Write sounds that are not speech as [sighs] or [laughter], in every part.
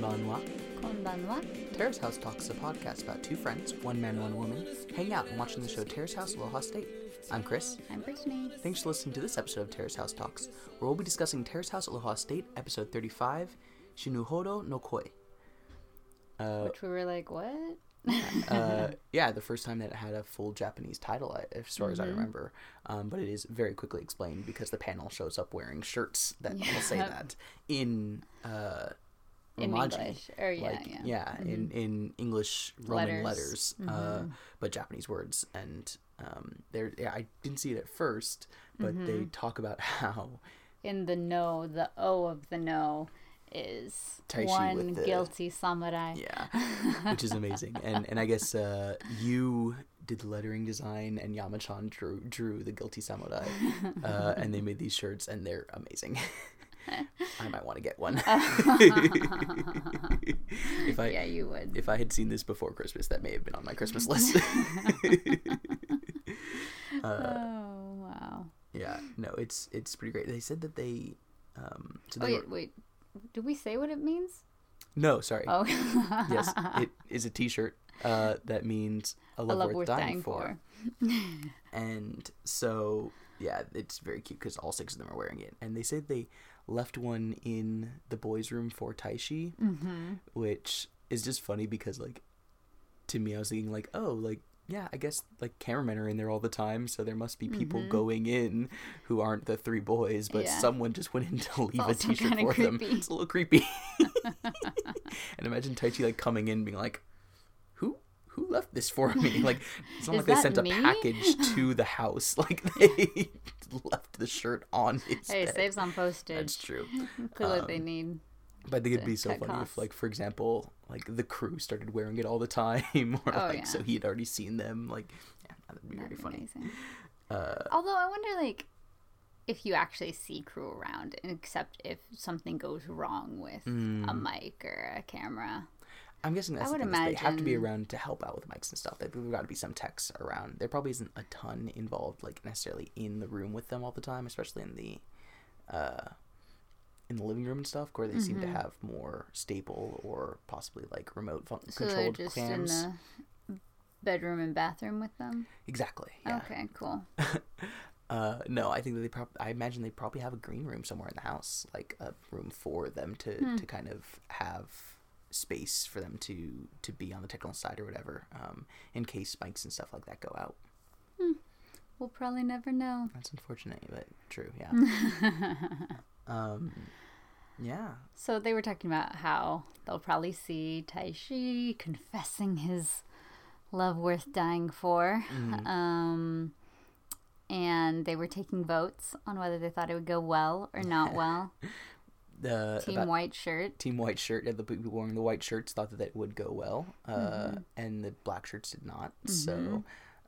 Konbanwa. Konbanwa. Terrace House Talks is a podcast about two friends, one man, one woman, hanging out and watching the show Terrace House Aloha State. I'm Chris. I'm Brittany. Thanks for listening to this episode of Terrace House Talks, where we'll be discussing Terrace House Aloha State, episode 35, Shinuhodo no Koi. Uh, Which we were like, what? [laughs] uh, yeah, the first time that it had a full Japanese title, as far as I Mhm. remember. Um, but it is very quickly explained because the panel shows up wearing shirts that [laughs] will say that in uh, In English. Or yeah, like yeah. in in English Roman letters, Letters. uh, Mhm. but Japanese words, and um, there yeah, I didn't see it at first, but they Mm-hmm. talk about [laughs] how In the no, the O of the no is Taishi one the- guilty samurai. yeah, [laughs] which is amazing, and and I guess uh, you did the lettering design, and Yamachan drew drew the guilty samurai, uh, and they made these shirts, and they're amazing. [laughs] I might want to get one. [laughs] [laughs] if I yeah, you would. if I had seen this before Christmas, that may have been on my Christmas [laughs] list. uh, oh wow. yeah, no, it's it's pretty great. They said that they, um, so Oh they wait, were, wait. Did we say what it means? no, sorry, Oh. yes, it is a T-shirt uh, that means a A love, worth, dying, for. and so yeah, it's very cute because all six of them are wearing it, and they said they left one in the boys' room for Taishi, Mm-hmm. which is just funny because like to me, I was thinking like, oh, like yeah, I guess like cameramen are in there all the time, so there must be people Mhm. going in who aren't the three boys, but Yeah. someone just went in to leave a T-shirt for them. It's a little creepy. [laughs] [laughs] and imagine Taishi like coming in, being like, "Who left this for me?" [laughs] Like it's not like they sent a package to the house. [laughs] Like they [laughs] left the shirt on his Hey, bed. saves on postage. That's true. Put what they Um, need. But I think it'd be so funny costs. if, like, for example, like the crew started wearing it all the time, or Oh, like yeah. so he had already seen them. Like, yeah, that'd be That'd very be funny. amazing. Uh, Although I wonder, like, if you actually see crew around, except if something goes wrong with a mm, mic or a camera. I'm guessing that's I the would thing, is they have to be around to help out with mics and stuff. There's got to be some techs around. There probably isn't a ton involved, like necessarily in the room with them all the time, especially in the, uh, in the living room and stuff, where they seem to Mhm. have more stable or possibly like remote fun- So controlled just cams. in the bedroom and bathroom with them. Exactly. Yeah. Okay, cool. [laughs] Uh, no, I think that they probably. I imagine they probably have a green room somewhere in the house, like a room for them to, Hmm. to kind of have space for them to to be on the technical side or whatever, um, in case spikes and stuff like that go out. We'll probably never know. That's unfortunate, but true. Yeah. [laughs] um, yeah. So they were talking about how they'll probably see Taishi confessing his love worth dying for. Mhm. Um, and they were taking votes on whether they thought it would go well or not [laughs] well. The Team about- white shirt. Team White shirt, yeah, the people wearing the white shirts thought that that would go well, uh, Mm-hmm. and the black shirts did not. So,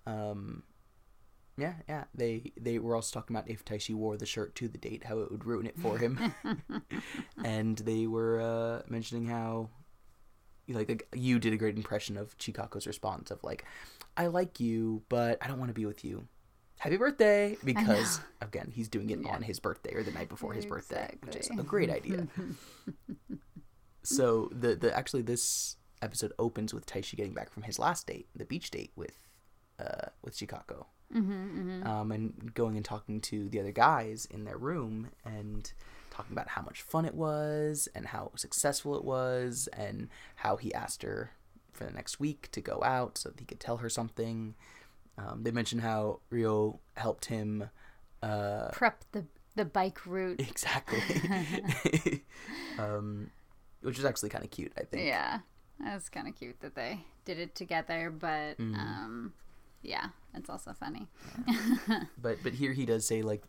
um, yeah, yeah, they they were also talking about if Taishi wore the shirt to the date, how it would ruin it for him, [laughs] [laughs] and they were uh, mentioning how, like, like, you did a great impression of Chikako's response of like, "I like you, but I don't want to be with you." Happy birthday! Because again, he's doing it Yeah. on his birthday or the night before his birthday, which is a great idea. so the the actually this episode opens with Taishi getting back from his last date, the beach date with uh with Chikako. Mm-hmm, Um and going and talking to the other guys in their room and talking about how much fun it was and how successful it was and how he asked her for the next week to go out so that he could tell her something. Um, they mentioned how Rio helped him uh Prep the the bike route. [laughs] exactly [laughs] um which is actually kind of cute i think Yeah, that's kind of cute that they did it together. But Mhm. um, yeah, it's also funny. [laughs] but but here he does say like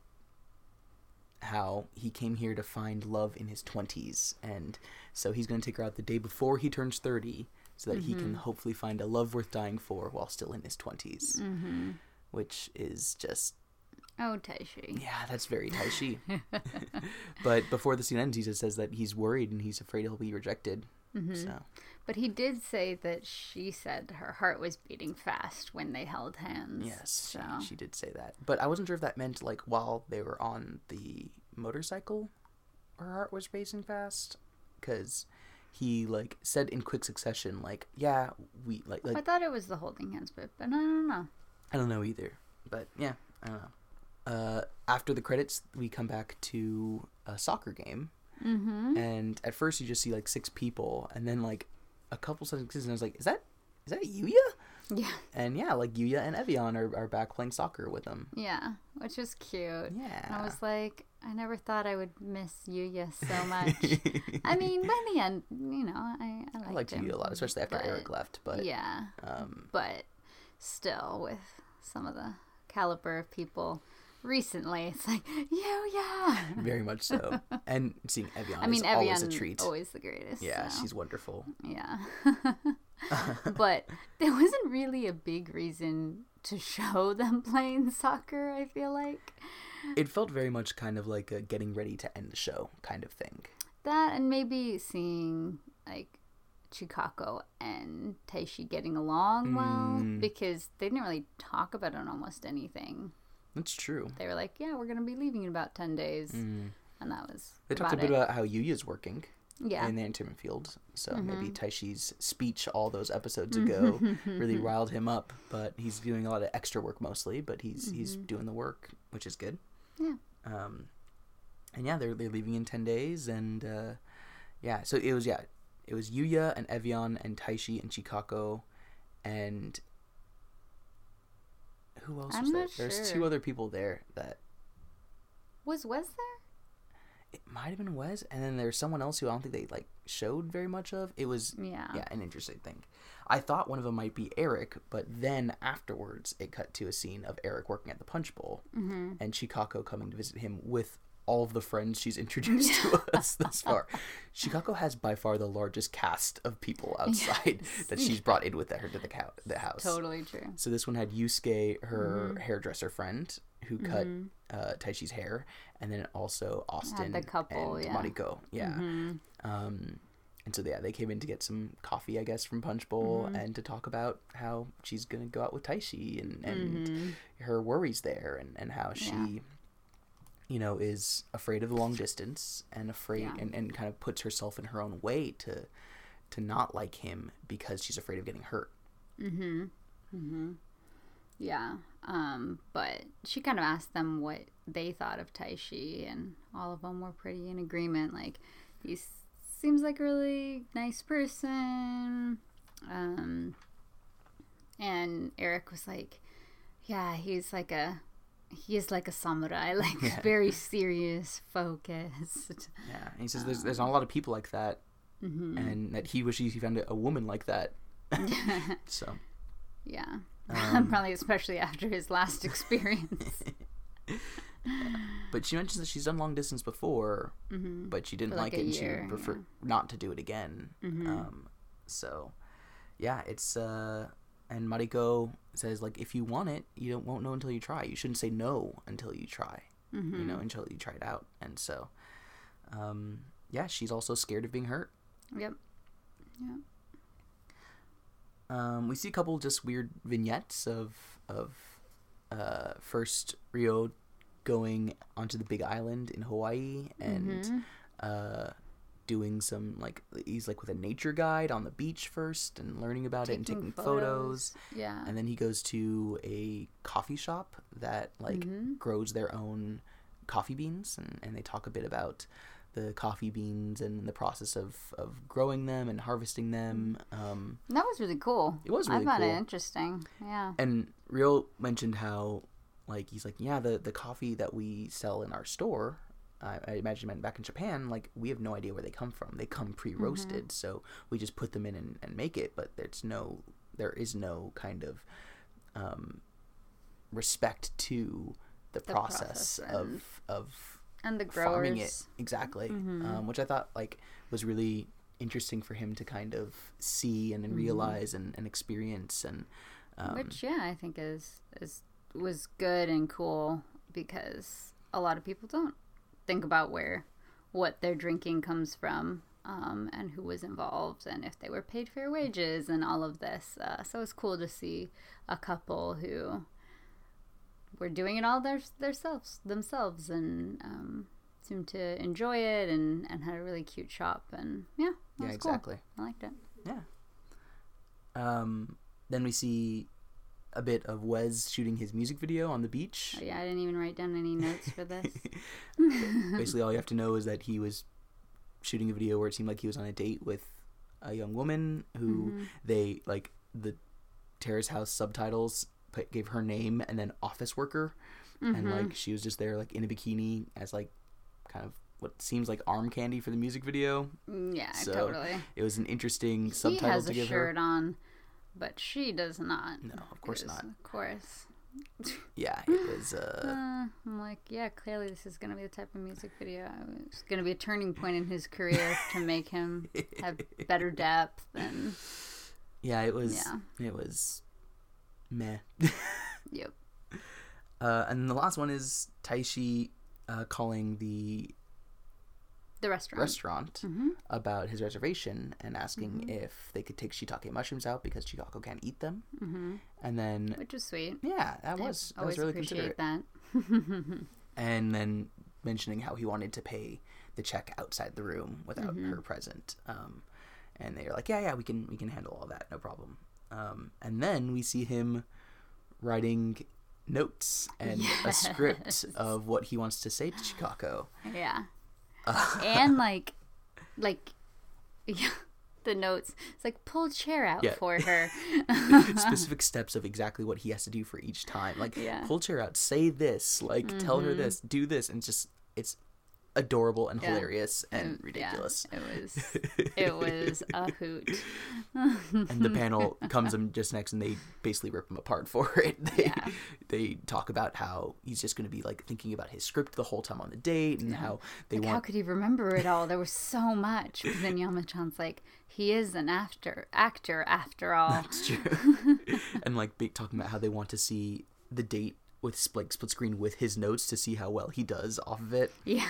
how he came here to find love in his 20s and so he's going to take her out the day before he turns 30 so that he can hopefully find a love worth dying for while still in his 20s Mm-hmm. which is just Oh, Taishi. yeah that's very Taishi [laughs] [laughs] but before the scene ends he just says that he's worried and he's afraid he'll be rejected Mm-hmm. so But he did say that she said her heart was beating fast when they held hands. Yes, So she, she did say that. But I wasn't sure if that meant like while they were on the motorcycle, her heart was racing fast. Because he like said in quick succession, like, "Yeah, we like like I thought it was the holding hands bit, but I don't know. I don't know either, but yeah, I don't know." Uh, after the credits, we come back to a soccer game, Mm-hmm. and at first you just see like six people, and then like a couple sentences, and I was like, "Is that is that Yuya?" Yeah, And yeah, like Yuya and Evian are, are back playing soccer with them. yeah, which was cute. Yeah. And I was like, I never thought I would miss Yuya so much. I [laughs] mean, by the end, you know, I I liked, I liked him. Yuya a lot, especially after but- Eric left. But yeah, um, but still, with some of the caliber of people recently, [laughs] it's like Yuya. very much so. [laughs] And seeing Evian I mean, is always a treat. always the greatest. yeah, so, she's wonderful. yeah. but there wasn't really a big reason to show them playing soccer. I feel like. [laughs] It felt very much kind of like a getting ready to end the show kind of thing. That and maybe seeing like Chikako and Taishi getting along well Mm. because they didn't really talk about it on almost anything. That's true. They were like, "Yeah, we're gonna be leaving in about ten days," Mm. and that was They talked a bit it. about how Yuya's working yeah, in the entertainment field. So maybe Mm-hmm. Taishi's speech all those episodes ago [laughs] really riled him up. But he's doing a lot of extra work mostly. But he's he's doing the work, which is good. Yeah, Um, and yeah, they're they're leaving in ten days, and uh, yeah, so it was yeah, it was Yuya and Evian and Taishi and Chikako, and who else I'm was there? not There's two other people there that was Wes there? It might have been Wes, and then there's someone else who I don't think they like showed very much of. It was Yeah, yeah, an interesting thing. I thought one of them might be Eric, but then afterwards it cut to a scene of Eric working at the Punch Bowl Mm-hmm. and Chikako coming to visit him with all of the friends she's introduced to [laughs] us thus far. Chikako has by far the largest cast of people [laughs] outside that she's brought in with her to the, cou- the house. totally true. So this one had Yusuke, her Mm-hmm. hairdresser friend, who cut uh, Taishi's hair, and then also Austin the couple, and yeah. Mm-hmm. Mariko. Yeah. Um, and so yeah, they came in to get some coffee, I guess, from Punch Bowl, Mm-hmm. and to talk about how she's gonna go out with Taishi and and Mm-hmm. her worries there, and and how she. Yeah. You know, is afraid of the long distance and afraid Yeah. and, and kind of puts herself in her own way to to not like him because she's afraid of getting hurt. Yeah. Um, but she kind of asked them what they thought of Taishi, and all of them were pretty in agreement. Like, he s- seems like a really nice person. Um, and Eric was like, yeah, he's like a. He is like a samurai, [laughs] like Yeah. very serious, focused. Yeah, and he says there's there's not a lot of people like that, Mm-hmm. and that he wishes he found a woman like that. [laughs] so Yeah. Um, [laughs] Probably especially after his last [laughs] experience. But she mentions that she's done long distance before, but she didn't Mm-hmm. Like, like, it and year, she prefer yeah. Mm-hmm. not to do it again. Um, so, yeah, it's uh, and Mariko says like if you want it, you don't won't know until you try. You shouldn't say no until you try. Mm-hmm. You know, until you try it out. And so, um, yeah, she's also scared of being hurt. Yep. yep. Um, we see a couple just weird vignettes of of uh, first Rio going onto the big island in Hawaii and Mm-hmm. uh, doing some like he's like with a nature guide on the beach first and learning about it and Taking taking photos. Yeah. And then he goes to a coffee shop that like Mm-hmm. grows their own coffee beans and, and they talk a bit about the coffee beans and the process of, of growing them and harvesting them. Um, That was really cool. It was really I cool. it interesting. Yeah. and Rio mentioned how, like, he's like, yeah, the, the coffee that we sell in our store, I, I imagine meant back in Japan, like, we have no idea where they come from. They come pre roasted, so we just put them in and, and make it, but there's no, there is no kind of um, respect to the, process, process of, of And the growers farming it growers. Mm-hmm. exactly um, which i thought like was really interesting for him to kind of see and, and realize and, and experience and um, Which yeah, I think is is was good and cool because a lot of people don't think about where what their drinking comes from um, and who was involved and if they were paid fair wages and all of this. Uh, so it's cool to see a couple who were doing it all their themselves themselves and um, seemed to enjoy it and, and had a really cute shop. And yeah, Yeah, was cool. exactly. I liked it. Yeah. Um, then we see a bit of Wes shooting his music video on the beach. Oh, yeah, I didn't even write down any notes for this. [laughs] [laughs] Basically, all you have to know is that he was shooting a video where it seemed like he was on a date with a young woman who Mm-hmm. they like the Terrace House subtitles put, gave her name and then office worker, and Mm-hmm. like she was just there like in a bikini as like kind of what seems like arm candy for the music video. Mm, yeah, So, totally. It was an interesting He subtitle has to a give shirt her. on, but she does not. No, of course not. Of course. [laughs] Yeah, it was. Uh, Uh, I'm like, yeah, clearly this is gonna be the type of music video. It's gonna be a turning point in his career to make him have [laughs] better depth and yeah, it was. Yeah. It was. Meh. [laughs] yep. Uh, and the last one is Taishi uh, calling the The restaurant. restaurant Mm-hmm. about his reservation and asking if they could take shiitake mushrooms out because Chikako can't eat them. Mm-hmm. And then, Which was sweet. yeah, that was I that was really appreciate considerate. that. [laughs] And then mentioning how he wanted to pay the check outside the room without Mm-hmm. her present. Um, and they were like, yeah, yeah, we can we can handle all that, no problem. Um, and then we see him writing notes and a [laughs] script of what he wants to say to Chikako. Yeah. [laughs] and like, like, yeah, [laughs] the notes. It's like pull chair out Yeah. for her. specific steps of exactly what he has to do for each time. Like Yeah. Mm-hmm. pull chair out, say this, like tell her this, do this, and just it's adorable and Yeah. hilarious and mm, Yeah, ridiculous. it was. [laughs] It was a hoot. and the panel [laughs] comes in just next, and they basically rip him apart for [laughs] it. They Yeah. they talk about how he's just going to be like thinking about his script the whole time on the date, and how they Like, how could he remember it all? There was so much. But then Yamachan's like, he is an after actor after all. It's true. and like be, talking about how they want to see the date with split split screen with his notes to see how well he does off of it. Yeah.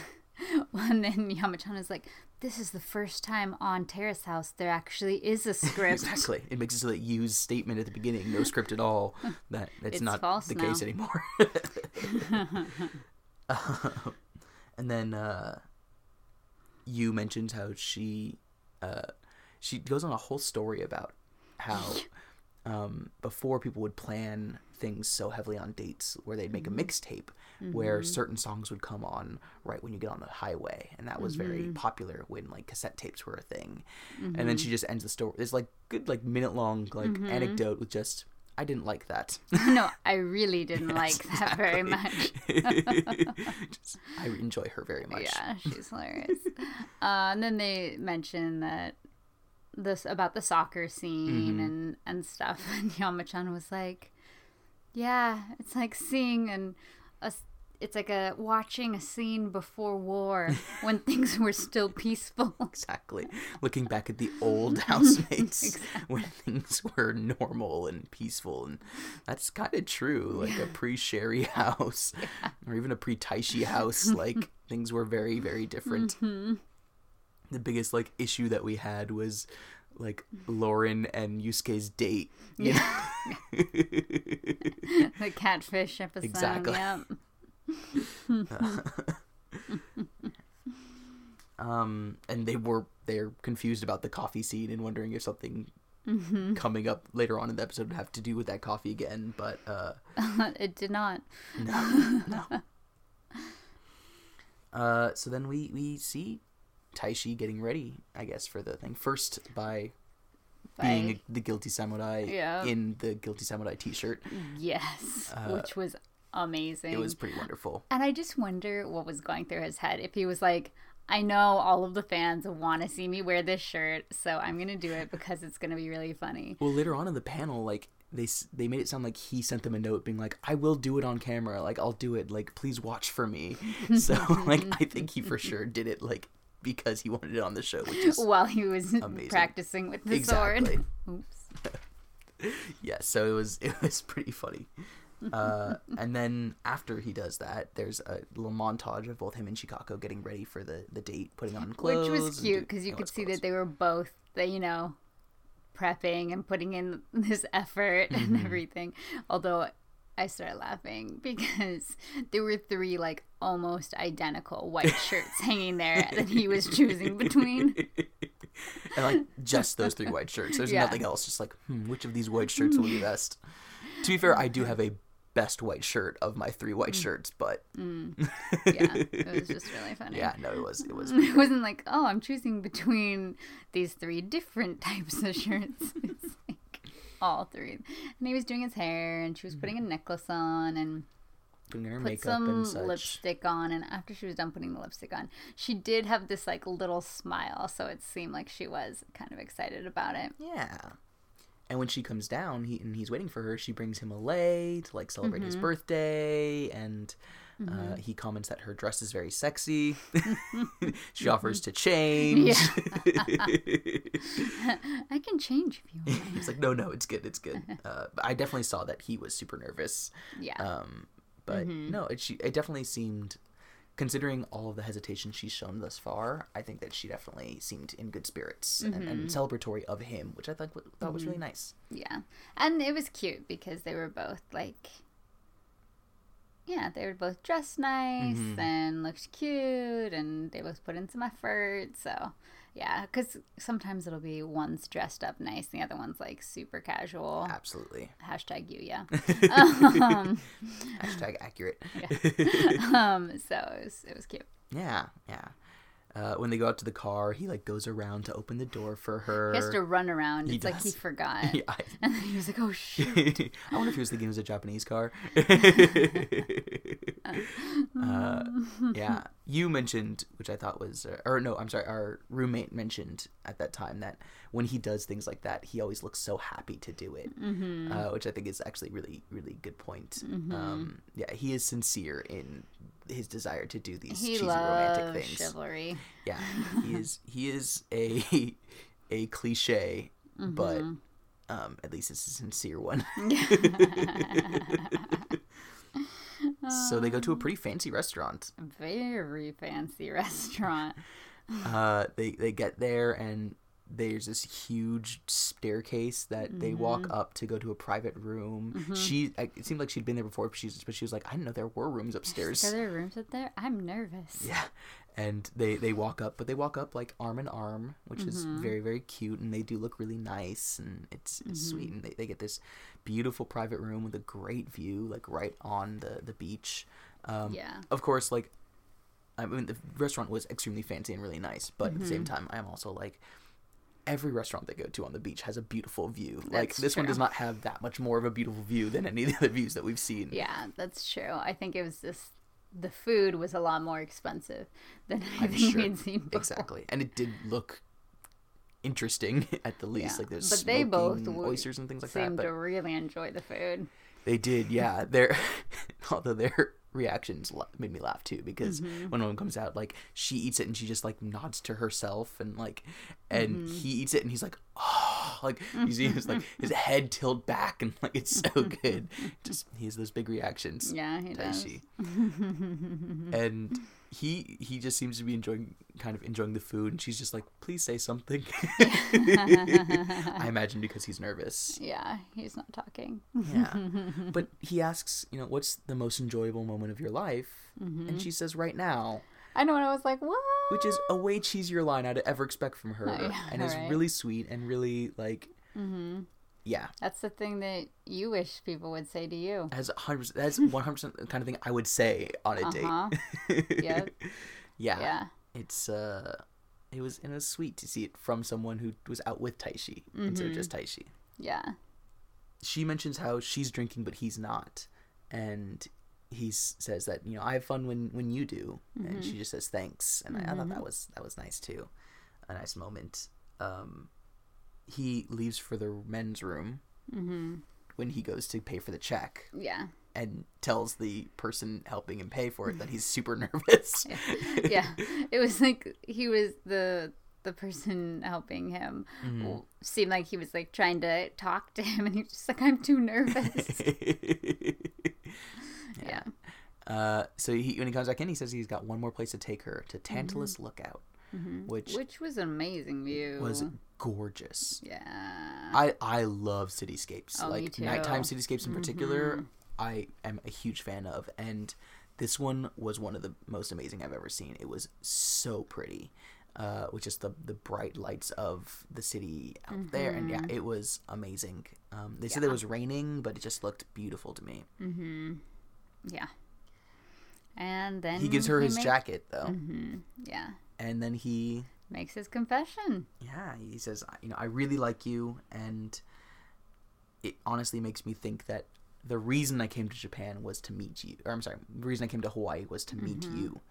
[laughs] And then Yamachan is like, this is the first time on Terrace House there actually is a [laughs] script. Exactly. It makes it so that Yu's statement at the beginning, no script at all, [laughs] that it's, It's not the now. case anymore. Um, and then uh, Yu mentions how she uh, she goes on a whole story about how um, before people would plan things so heavily on dates where they'd make a mm-hmm. mixtape where mm-hmm. certain songs would come on right when you get on the highway and that was very mm-hmm. popular when like cassette tapes were a thing. And then she just ends the story it's like good like minute long like anecdote with just i didn't like that. [laughs] No, I really [laughs] didn't like that very much. [laughs] Just- i enjoy her very much. Yeah, she's hilarious. uh, and then they mention that this about the soccer scene and and stuff, and Yamachan was like, "Yeah, it's like seeing and it's like a watching a scene before war [laughs] when things were still peaceful." exactly. Looking back at the [laughs] old housemates when things were normal and peaceful and that's kind of true like a pre-sherry [laughs] house or even a pre-taishi house like things were very very different. Mm-hmm. The biggest like issue that we had was like lauren and yusuke's date know? The catfish episode. Exactly. Yep. [laughs] um and they were they're confused about the coffee scene and wondering if something Mm-hmm. coming up later on in the episode would have to do with that coffee again but uh [laughs] it did not. No, no. [laughs] Uh, so then we we see Taishi getting ready, I guess, for the thing. First by being the guilty samurai Yeah. in the guilty samurai T-shirt. Yes, which was amazing. Uh, It was pretty wonderful. And I just wonder what was going through his head. If he was like, I know all of the fans want to see me wear this shirt, so I'm going to do it because it's going to be really funny. Well, later on in the panel, like they they made it sound like he sent them a note being like, "I will do it on camera. Like I'll do it. Like please watch for me." [laughs] so like I think he for [laughs] sure did it like because he wanted it on the show, which is While he was Amazing. practicing with the exactly. sword. Oops. [laughs] yeah so it was it was pretty funny uh, [laughs] and then after he does that there's a little montage of both him and Chikako getting ready for the the date putting on clothes Which was cute because you could see clothes. that they were both, they, you know, prepping and putting in [laughs] this effort Mm-hmm. and everything. Although I started laughing [laughs] because there were three like almost identical white shirts [laughs] hanging there that he was choosing between. [laughs] and like just those three white shirts. There's Yeah. nothing else. Just like, hmm, which of these white shirts will be best? To be fair, I do have a best white shirt of my three white shirts, but Yeah, it was just really funny. yeah, no, it was it was It wasn't like, oh, I'm choosing between these three different types of shirts. It's like all three. And he was doing his hair, and she was putting a necklace on, and putting her put makeup some and such. lipstick on. And after she was done putting the lipstick on, she did have this like little smile, so it seemed like she was kind of excited about it. Yeah. And when she comes down, he and he's waiting for her. She brings him a lei to like celebrate Mm-hmm. his birthday, and uh, he comments that her dress is very sexy. [laughs] she offers to change. [laughs] I can change if you want. he's like, no, no, it's good, it's good. [laughs] Uh, but I definitely saw that he was super nervous. Yeah. Um, but Mm-hmm. no, it she it definitely seemed, considering all of the hesitation she's shown thus far, I think that she definitely seemed in good spirits and, Mm-hmm. and celebratory of him, which I thought thought was really nice. Yeah. And it was cute because they were both like yeah, they were both dressed nice Mm-hmm. and looked cute and they both put in some effort. So, yeah, cuz sometimes it'll be one's dressed up nice, and the other one's like super casual. Absolutely. Hashtag you, yeah. [laughs] um, Hashtag accurate. [laughs] [laughs] um, so it was, it was cute. Yeah, yeah. Uh, when they go out to the car, he like goes around to open the door for her. He has to run around. He It's like he [laughs] forgot. Yeah, [laughs] And then he was like, oh, [laughs] shit!" I wonder if he was thinking it was a Japanese car. Uh, yeah, [laughs] you mentioned, which I thought was, uh, or no, I'm sorry, our roommate mentioned at that time that when he does things like that, he always looks so happy to do it, Mm-hmm. uh, which I think is actually really, really good point. Um, yeah, he is sincere in his desire to do these He cheesy romantic things. chivalry. Yeah, he [laughs] is. He is a a cliche, but Mm-hmm. um, at least it's a sincere one. [laughs] so they go to a pretty fancy restaurant. Very fancy [laughs] restaurant. Uh, they they get there and there's this huge staircase that they walk up to go to a private room. She it seemed like she'd been there before, but she's but she was like, I didn't know there were rooms upstairs. Are there rooms up there? I'm nervous. Yeah. And they they walk up, but they walk up like arm in arm, which is Mm-hmm. very very cute, and they do look really nice, and it's, it's sweet, Mm-hmm. and they, they get this beautiful private room with a great view, like right on the the beach. Um, Yeah. Of course, like I mean, the restaurant was extremely fancy and really nice, but at the Mm-hmm. same time, I am also like. Every restaurant they go to on the beach has a beautiful view. like That's this one does not have that much more of a beautiful view than any of the other views that we've seen. Yeah, that's true. I think it was just the food was a lot more expensive than [laughs] I'm anything sure. we'd seen before. Exactly, and it did look interesting [laughs] at the least. Yeah. Like there's But they both oysters and things like that. Seemed to really enjoy the food. they did, yeah. [laughs] Their although their reactions made me laugh too because Mm-hmm. when one comes out, like she eats it and she just like nods to herself and like, and Mm-hmm. he eats it and he's like, oh, [sighs] like you see his like his [laughs] head tilt back and like it's so good. Just he has those big reactions. Yeah, he does. [laughs] And he he just seems to be enjoying kind of enjoying the food and she's just like please say something [laughs] i imagine because he's nervous Yeah, he's not talking. yeah but he asks you know what's the most enjoyable moment of your life and mm-hmm. she says right now I know, and I was like, what? which is a way cheesier line i'd ever expect from her Oh, [laughs] yeah, and is right. really sweet and really like yeah That's the thing that you wish people would say to you. As 100% that's 100% the kind of thing i would say on a Uh-huh. date [laughs] Yep. yeah Yeah. it's uh it was it was sweet to see it from someone who was out with Taishi instead of just Mm-hmm. Taishi. Yeah. She mentions how she's drinking but he's not, and he says that you know I have fun when when you do, Mm-hmm. and she just says thanks, and I, I thought that was that was nice too, a nice moment. Um, he leaves for the men's room Mm-hmm. when he goes to pay for the check Yeah. and tells the person helping him pay for it that he's super [laughs] nervous. [laughs] yeah it was like he was the the person [laughs] helping him Mm-hmm. seemed like he was like trying to talk to him [laughs] and he was just like i'm too nervous [laughs] yeah Uh, so he, when he comes back in, he says he's got one more place to take her to Tantalus Lookout, which Mm-hmm. which was an amazing view was gorgeous. yeah I I love cityscapes, Oh, like nighttime cityscapes in particular. I am a huge fan of, and this one was one of the most amazing I've ever seen. It was so pretty, uh, with just the the bright lights of the city out there, and yeah, it was amazing. Um, they said it was raining, but it just looked beautiful to me. Yeah. And then He gives her his make- jacket though, Mm-hmm. Yeah. and then he Makes his confession. yeah he says you know i really like you and it honestly makes me think that the reason i came to japan was to meet you or i'm sorry the reason i came to hawaii was to meet you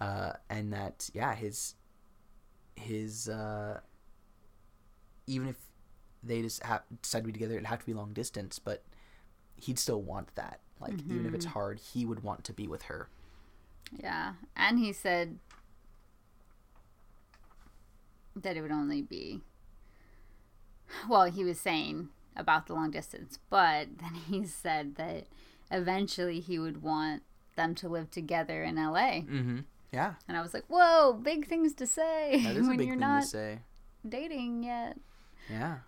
uh, and that yeah his his uh, even if they just have decide to be together it'd have to be long distance but he'd still want that like even if it's hard he would want to be with her Yeah. And he said that it would only be. Well, he was saying about the long distance, but then [laughs] he said that eventually he would want them to live together in LA. mm-hmm yeah And I was like, whoa, big things to say that is a [laughs] when big you're thing not to say dating yet. yeah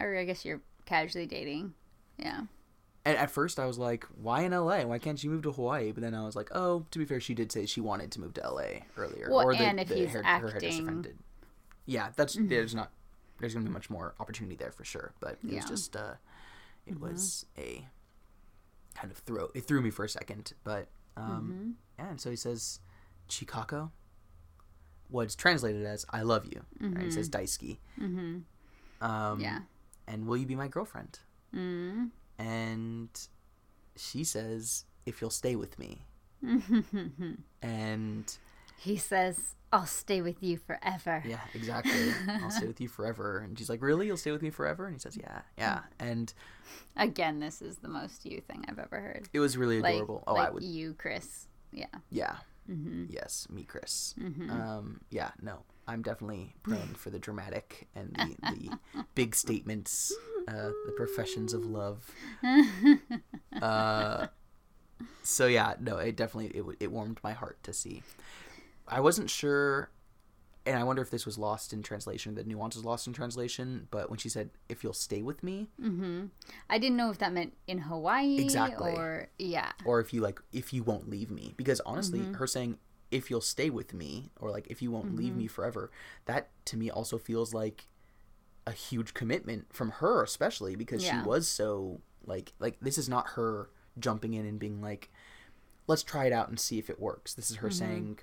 Or I guess you're casually dating. Yeah. And at first, I was like, "Why in LA? Why can't she move to Hawaii?" But then I was like, "Oh, to be fair, she did say she wanted to move to LA earlier." Well, or the, and if the he's her acting- Mm-hmm. friend did. Yeah, that's there's not there's gonna be much more opportunity there for sure. But it was Yeah. Mm-hmm. just uh, it was a kind of throw it threw me for a second, but um, Mm-hmm. yeah. And so he says, "Chikako," what's translated as "I love you." Right? He says "Daisuki." Mm-hmm. Um, Yeah. And will you be my girlfriend? Mm-hmm. and she says if you'll stay with me [laughs] and he says, I'll stay with you forever. yeah exactly i'll stay with you [laughs] forever and she's like really you'll stay with me forever and he says yeah yeah and Again, this is the most you thing I've ever heard. it was really Like, adorable oh like i would you, Chris. Yeah. yeah Mm-hmm. yes me chris Mhm. um yeah no i'm definitely prone for the dramatic and the, the [laughs] big statements uh the professions of love [laughs] uh so yeah no it definitely it, it warmed my heart to see i wasn't sure and i wonder if this was lost in translation the nuance is lost in translation but when she said if you'll stay with me Mm-hmm. I didn't know if that meant in Hawaii Exactly. or yeah. or if you like if you won't leave me because honestly Mm-hmm. her saying if you'll stay with me or like if you won't leave Mm-hmm. me forever that to me also feels like a huge commitment from her especially because Yeah. she was so like like this is not her jumping in and being like let's try it out and see if it works this is Mm-hmm. her saying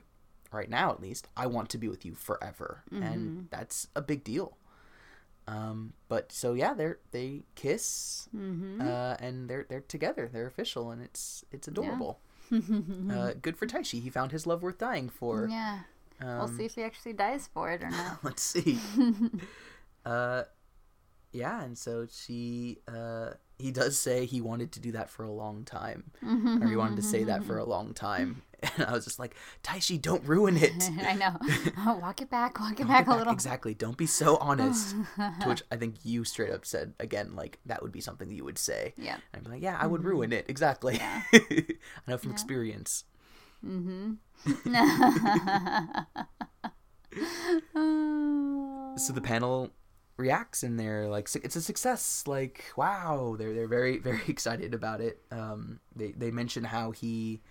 right now at least i want to be with you forever Mm-hmm. and that's a big deal um but so yeah they're they kiss Mm-hmm. uh and they're they're together they're official and it's it's adorable [laughs] uh good for taishi he found his love worth dying for yeah. um, we'll see if he actually dies for it or not. [laughs] let's see [laughs] uh yeah and so she uh he does say he wanted to do that for a long time mm-hmm. or he wanted to say that for a mm-hmm. long time. [laughs] And i was just like taishi don't ruin it. [laughs] I know. [laughs] Oh, walk it back, walk it back a little. exactly. Don't be so honest. To which i think you straight up said again like that would be something that you would say. Yeah. and i'd be like yeah i would mm-hmm. ruin it. Exactly. Yeah. i know from experience. Mm-hmm. so the panel reacts and they're like it's a success like wow they're they're very [laughs] very excited about it um they they mention how he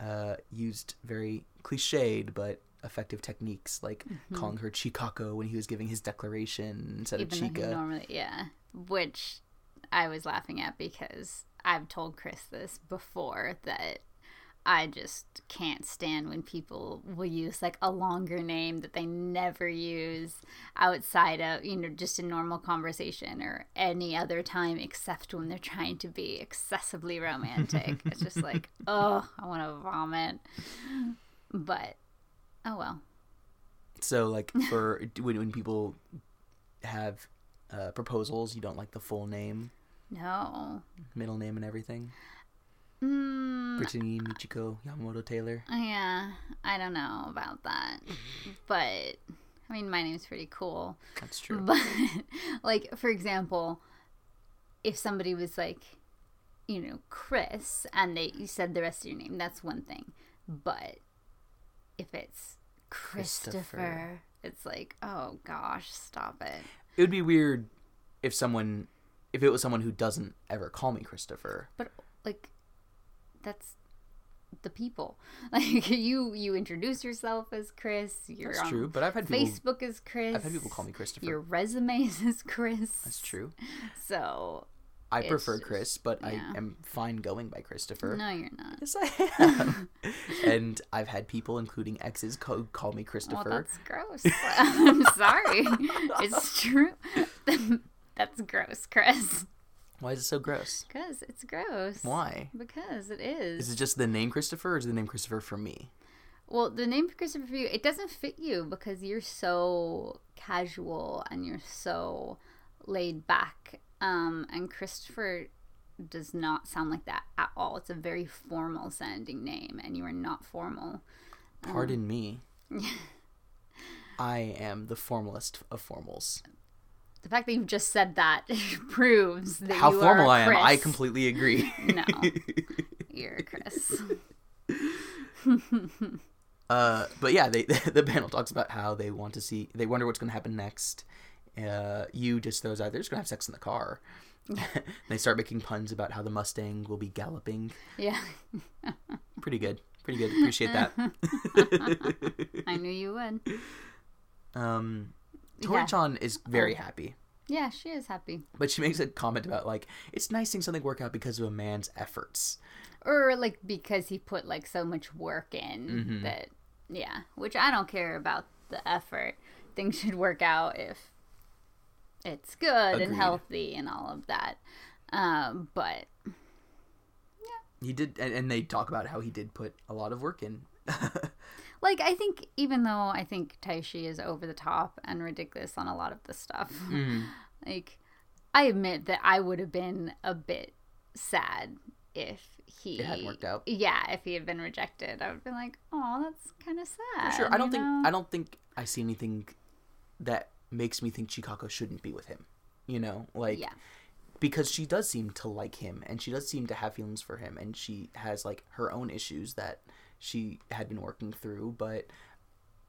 uh used very cliched but effective techniques like calling her chikako when he was giving his declaration instead Even of chika normally, yeah. Which I was laughing at because I've told Chris this before that I just can't stand when people will use like a longer name that they never use outside of, you know, just in normal conversation or any other time except when they're trying to be excessively romantic. [laughs] it's just like, oh, I want to vomit. But, oh well. so like for [laughs] when, when people have uh, proposals you don't like the full name No. middle name and everything Mm, Brittany Michiko Yamamoto Taylor Yeah, I don't know about that. But I mean, my name's pretty cool. that's true But [laughs] like for example, if somebody was like, you know, Chris and they you said the rest of your name, that's one thing. But if it's Christopher, Christopher. it's like, oh gosh, stop it. it would be weird if someone if it was someone who doesn't ever call me Christopher But like that's the people. [laughs] Like you you introduce yourself as Chris. You're That's true, but I've had people. Facebook is Chris. I've had people call me Christopher. Your resumes [laughs] is Chris. That's true. So I prefer just- Chris, but yeah. I am fine going by Christopher. no, you're not. Yes, I [laughs] am. and I've had people, including exes, call, call me Well, Christopher. that's gross. I'm sorry. It's true. that's gross, Chris. Why is it so gross? Because it's gross. Why? Because it is. Is it just the name Christopher, or is the name Christopher for me? Well, the name Christopher for you, it doesn't fit you because you're so casual and you're so laid back. Um, and Christopher does not sound like that at all. It's a very formal sounding name, and you are not formal. Pardon me. [laughs] I am the formalist of formals. The fact that you've just said that [laughs] proves that How formal I am, I completely agree. [laughs] No, [laughs] you're Chris. Uh, but yeah, they the panel talks about how they want to see, they wonder what's going to happen next. Uh, you just throws out, they're just going to have sex in the car. they start making puns about how the Mustang will be galloping. Yeah, Pretty good. Pretty good. Appreciate that. I knew you would. um, Yeah. Tori-chan is very happy. Yeah, she is happy. But she makes a comment about like it's nice seeing something work out because of a man's efforts. or like because he put like so much work in Mm-hmm. that yeah which i don't care about the effort things should work out if it's good Agreed. and healthy and all of that um but yeah, He did, and, and they talk about how he did put a lot of work in. [laughs] like i think even though i think taishi is over the top and ridiculous on a lot of the stuff Mm. [laughs] like i admit that i would have been a bit sad if he It hadn't worked out. yeah if he had been rejected i would been like oh that's kind of sad sure, I don't think know? I don't think I see anything that makes me think Chikako shouldn't be with him. You know, like yeah because she does seem to like him and she does seem to have feelings for him and she has like her own issues that she had been working through but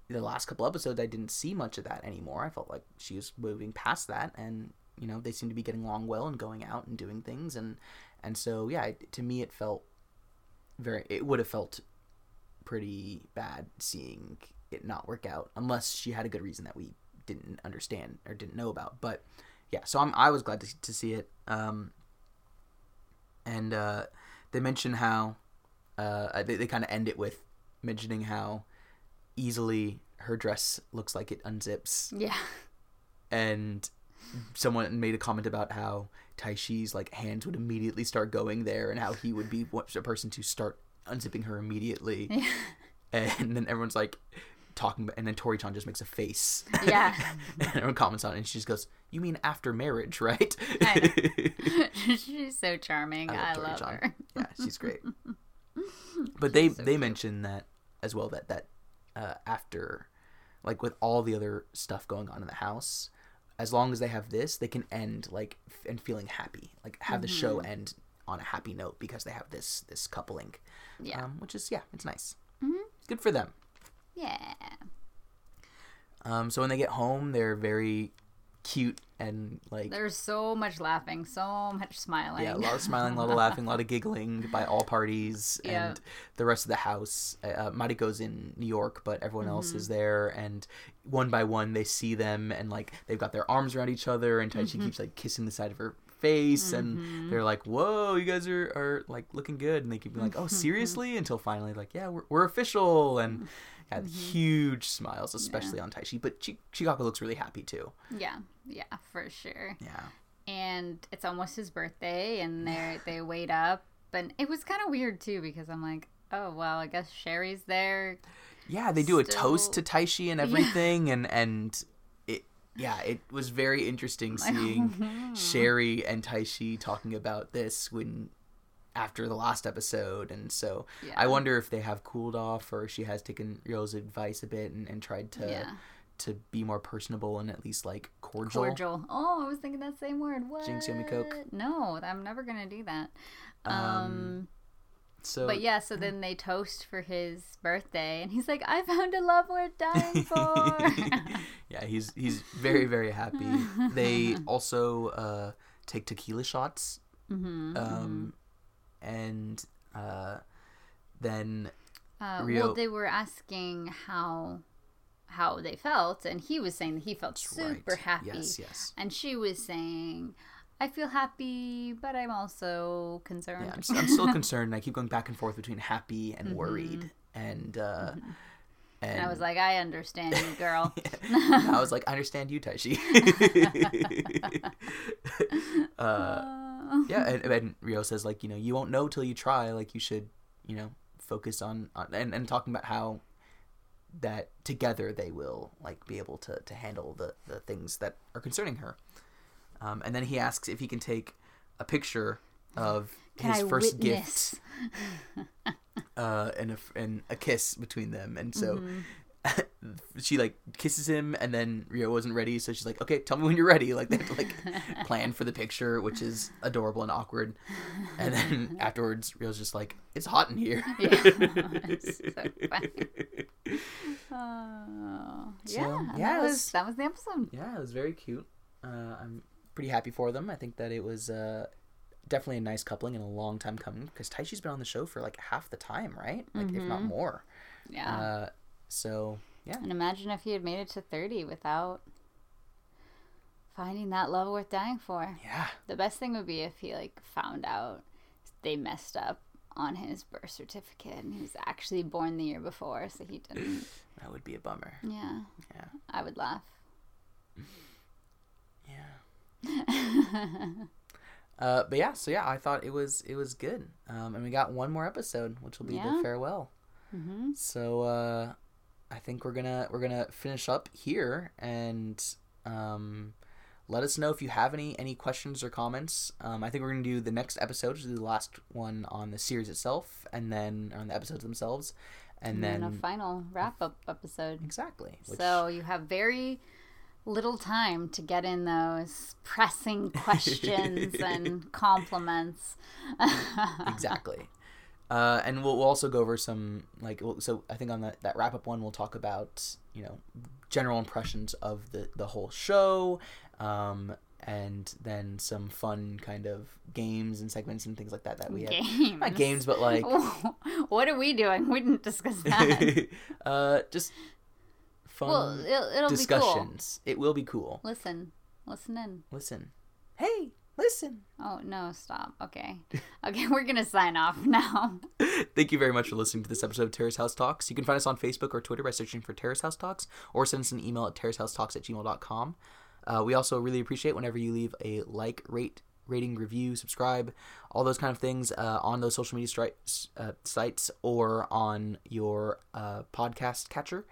the last couple episodes I didn't see much of that anymore. I felt like she was moving past that and you know they seem to be getting along well and going out and doing things. And and so yeah to me it felt very it would have felt pretty bad seeing it not work out unless she had a good reason that we didn't understand or didn't know about. But yeah so I'm, i was glad to, to see it. Um, and uh, they mention how uh, they, they kind of end it with mentioning how easily her dress looks like it unzips yeah and someone made a comment about how Taishi's like hands would immediately start going there and how he would be a person to start unzipping her immediately Yeah. and then everyone's like talking about, and then Tori-chan just makes a face Yeah. [laughs] and everyone comments on it and she just goes you mean after marriage right I [laughs] [laughs] She's so charming. I I love love, her. yeah she's great but they so they cute. mention that as well that that uh, after like with all the other stuff going on in the house as long as they have this they can end like f- and feeling happy like have the show Mm-hmm. end on a happy note because they have this this coupling Yeah. um, which is yeah it's nice Mhm. good for them yeah. um, so when they get home they're very cute and like There's so much laughing, so much smiling. Yeah, a lot of smiling, a lot of [laughs] laughing, a lot of giggling by all parties, Yeah. and the rest of the house. Uh, Mariko's in New York, but everyone else Mm-hmm. is there, and one by one they see them, and like they've got their arms around each other, and Taishi Mm-hmm. keeps like kissing the side of her face, and they're like, "Whoa, you guys are, are like looking good," and they keep being like, "Oh, seriously?" Until finally, like, "Yeah, we're, we're official," and Mm-hmm. huge smiles, especially on Taishi, but Chi- Chikako looks really happy too. yeah, yeah, for sure. Yeah. And it's almost his birthday, and [sighs] they they wait up, and it was kind of weird too because I'm like, oh well, I guess Sherry's there. Yeah, they do a toast to Taishi and [laughs] everything, and and it yeah, it was very interesting [laughs] seeing Sherry and Taishi talking about this when after the last episode, and so I wonder if they have cooled off or she has taken Ryo's advice a bit and, and tried to Yeah. to be more personable and at least like cordial. Cordial. Oh, I was thinking that same word. What? Jinx, yummy Coke. No, I'm never gonna do that. Um, Um, So but yeah, so then they toast for his birthday, and he's like, "I found a love worth dying [laughs] for." [laughs] yeah, he's he's very very happy. They [laughs] also uh, take tequila shots mm-hmm. um, and Uh, then Uh, Rio- Well, they were asking how how they felt, and he was saying that he felt super right. happy, Yes, yes. and she was saying, "I feel happy, but I'm also concerned." Yeah, I'm, I'm still [laughs] concerned. and I keep going back and forth between happy and Mm-hmm. worried, and uh, and, and I was like, "I understand you, girl." [laughs] I was like, I understand you, Taishi. [laughs] uh, Uh, [laughs] yeah, and, and Rio says like, you know, you won't know till you try. Like, you should, you know, focus on, on and, and talking about how that together they will like be able to to handle the the things that are concerning her. Um, and then he asks if he can take a picture of Can his I first witness? gift uh, and a and a kiss between them, and so Mm-hmm. [laughs] she like kisses him, and then Rio wasn't ready, so she's like, "Okay, tell me when you're ready." [laughs] Like they have to like [laughs] plan for the picture, which is adorable and awkward. And then afterwards, Rio's just like, "It's hot in here." Yeah, it's so funny. Oh, So, yeah, yeah, that was was- that was the episode. yeah, it was very cute. Uh, I'm pretty happy for them. I think that it was uh, definitely a nice coupling and a long time coming because Taishi's been on the show for like half the time, right? Like if not more. Yeah, Uh, so yeah, and imagine if he had made it to thirty without finding that love worth dying for. yeah, The best thing would be if he like found out they messed up on his birth certificate and he was actually born the year before, so he didn't. [sighs] that would be a bummer. Yeah, Yeah, I would laugh. [laughs] yeah. [laughs] Uh, but yeah, so yeah, I thought it was it was good, um, and we got one more episode, which will be Yeah. the farewell. hmm So uh, I think we're gonna we're gonna finish up here, and um, let us know if you have any any questions or comments. Um, I think we're gonna do the next episode, which is the last one on the series itself, and then on the episodes themselves, and, And then then a final wrap up episode. exactly. Which, So you have very little time to get in those pressing [laughs] questions and [laughs] compliments. [laughs] exactly. Uh, and we'll, we'll also go over some like we'll, so I think on that, that wrap up one we'll talk about you know general impressions of the the whole show, um, and then some fun kind of games and segments and things like that that we have. games. Not games, but like [laughs] what are we doing? We didn't discuss that. [laughs] uh, just fun well, it'll, it'll be cool. discussions. It will be cool. Listen, listen in. Listen, hey, listen. Oh no, stop. Okay, [laughs] okay, we're gonna sign off [laughs] now. Thank you very much for listening to this episode of Terrace House Talks. You can find us on Facebook or Twitter by searching for Terrace House Talks or send us an email at terracehousetalks at gmail.com. Uh, we also really appreciate whenever you leave a like, rate, rating, review, subscribe, all those kind of things uh, on those social media stri- uh, sites or on your uh, podcast catcher.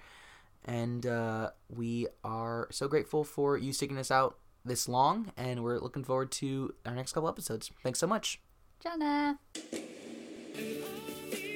And uh, we are so grateful for you sticking us out this long, and we're looking forward to our next couple episodes. Thanks so much. The